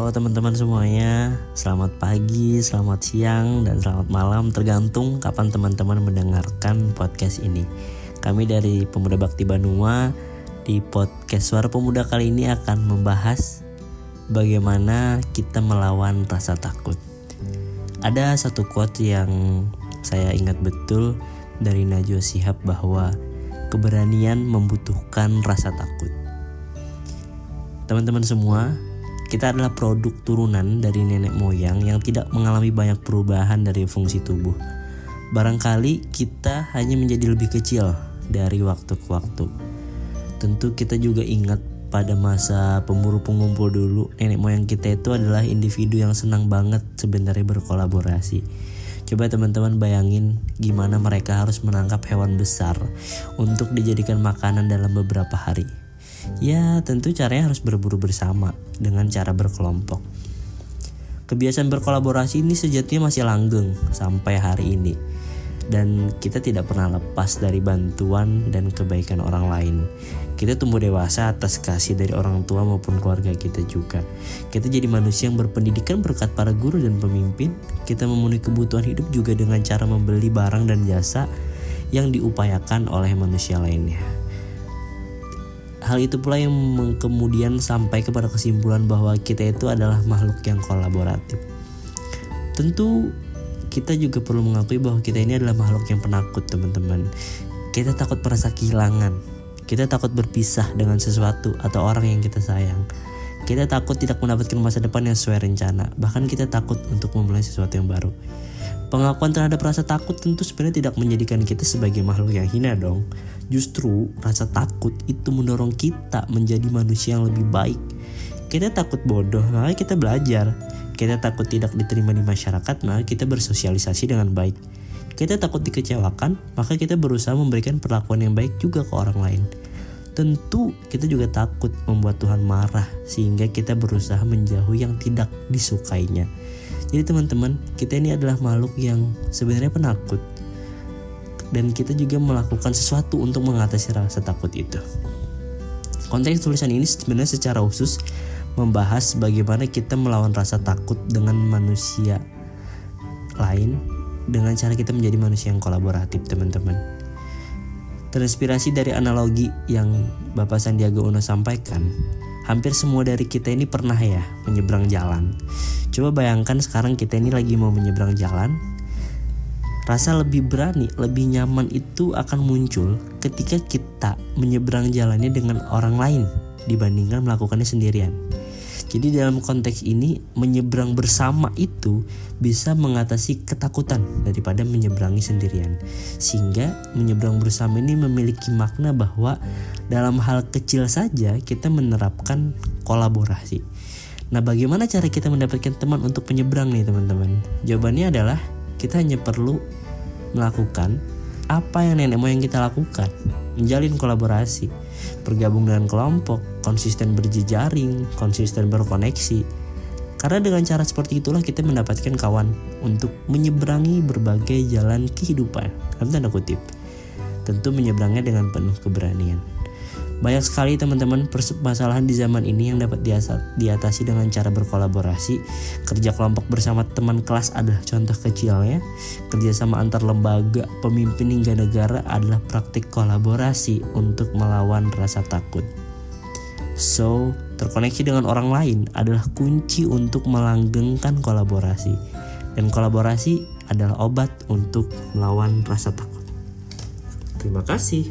Halo teman-teman semuanya, selamat pagi, selamat siang, dan selamat malam tergantung kapan teman-teman mendengarkan podcast ini. Kami dari Pemuda Bakti Banua di podcast Suara Pemuda kali ini akan membahas bagaimana kita melawan rasa takut. Ada satu quote yang saya ingat betul dari Najwa Sihab bahwa keberanian membutuhkan rasa takut. Teman-teman semua, kita adalah produk turunan dari nenek moyang yang tidak mengalami banyak perubahan dari fungsi tubuh. Barangkali kita hanya menjadi lebih kecil dari waktu ke waktu. Tentu kita juga ingat pada masa pemburu pengumpul dulu, nenek moyang kita itu adalah individu yang senang banget sebenarnya berkolaborasi. Coba teman-teman bayangin gimana mereka harus menangkap hewan besar untuk dijadikan makanan dalam beberapa hari. Ya tentu caranya harus berburu bersama dengan cara berkelompok. Kebiasaan berkolaborasi ini sejatinya masih langgeng sampai hari ini. Dan kita tidak pernah lepas dari bantuan dan kebaikan orang lain. Kita tumbuh dewasa atas kasih dari orang tua maupun keluarga kita juga. Kita jadi manusia yang berpendidikan berkat para guru dan pemimpin. Kita memenuhi kebutuhan hidup juga dengan cara membeli barang dan jasa yang diupayakan oleh manusia lainnya. Hal itu pula yang kemudian sampai kepada kesimpulan bahwa kita itu adalah makhluk yang kolaboratif. Tentu kita juga perlu mengakui bahwa kita ini adalah makhluk yang penakut, teman-teman. Kita takut merasa kehilangan. Kita takut berpisah dengan sesuatu atau orang yang kita sayang. Kita takut tidak mendapatkan masa depan yang sesuai rencana. Bahkan kita takut untuk memulai sesuatu yang baru. Pengakuan terhadap rasa takut tentu sebenarnya tidak menjadikan kita sebagai makhluk yang hina dong. Justru rasa takut itu mendorong kita menjadi manusia yang lebih baik. Kita takut bodoh, maka kita belajar. Kita takut tidak diterima di masyarakat, maka kita bersosialisasi dengan baik. Kita takut dikecewakan, maka kita berusaha memberikan perlakuan yang baik juga ke orang lain. Tentu kita juga takut membuat Tuhan marah sehingga kita berusaha menjauhi yang tidak disukainya. Jadi teman-teman, kita ini adalah makhluk yang sebenarnya penakut dan kita juga melakukan sesuatu untuk mengatasi rasa takut itu. Konteks tulisan ini sebenarnya secara khusus membahas bagaimana kita melawan rasa takut dengan manusia lain dengan cara kita menjadi manusia yang kolaboratif, teman-teman. Terinspirasi dari analogi yang Bapak Sandiaga Uno sampaikan, hampir semua dari kita ini pernah ya menyeberang jalan. Coba bayangkan sekarang kita ini lagi mau menyeberang jalan. Rasa lebih berani, lebih nyaman itu akan muncul ketika kita menyeberang jalannya dengan orang lain dibandingkan melakukannya sendirian. Jadi dalam konteks ini menyeberang bersama itu bisa mengatasi ketakutan daripada menyeberangi sendirian. Sehingga menyeberang bersama ini memiliki makna bahwa dalam hal kecil saja kita menerapkan kolaborasi. Nah, bagaimana cara kita mendapatkan teman untuk menyeberang nih, teman-teman? Jawabannya adalah kita hanya perlu melakukan apa yang nenek moyang kita lakukan, menjalin kolaborasi bergabung dengan kelompok, konsisten berjejaring, konsisten berkoneksi. Karena dengan cara seperti itulah kita mendapatkan kawan untuk menyeberangi berbagai jalan kehidupan. Dalam tanda kutip. Tentu menyeberangnya dengan penuh keberanian. Banyak sekali teman-teman permasalahan di zaman ini yang dapat diatasi dengan cara berkolaborasi. Kerja kelompok bersama teman kelas adalah contoh kecilnya. Kerjasama antar lembaga, pemimpin hingga negara adalah praktik kolaborasi untuk melawan rasa takut. So, terkoneksi dengan orang lain adalah kunci untuk melanggengkan kolaborasi. Dan kolaborasi adalah obat untuk melawan rasa takut. Terima kasih.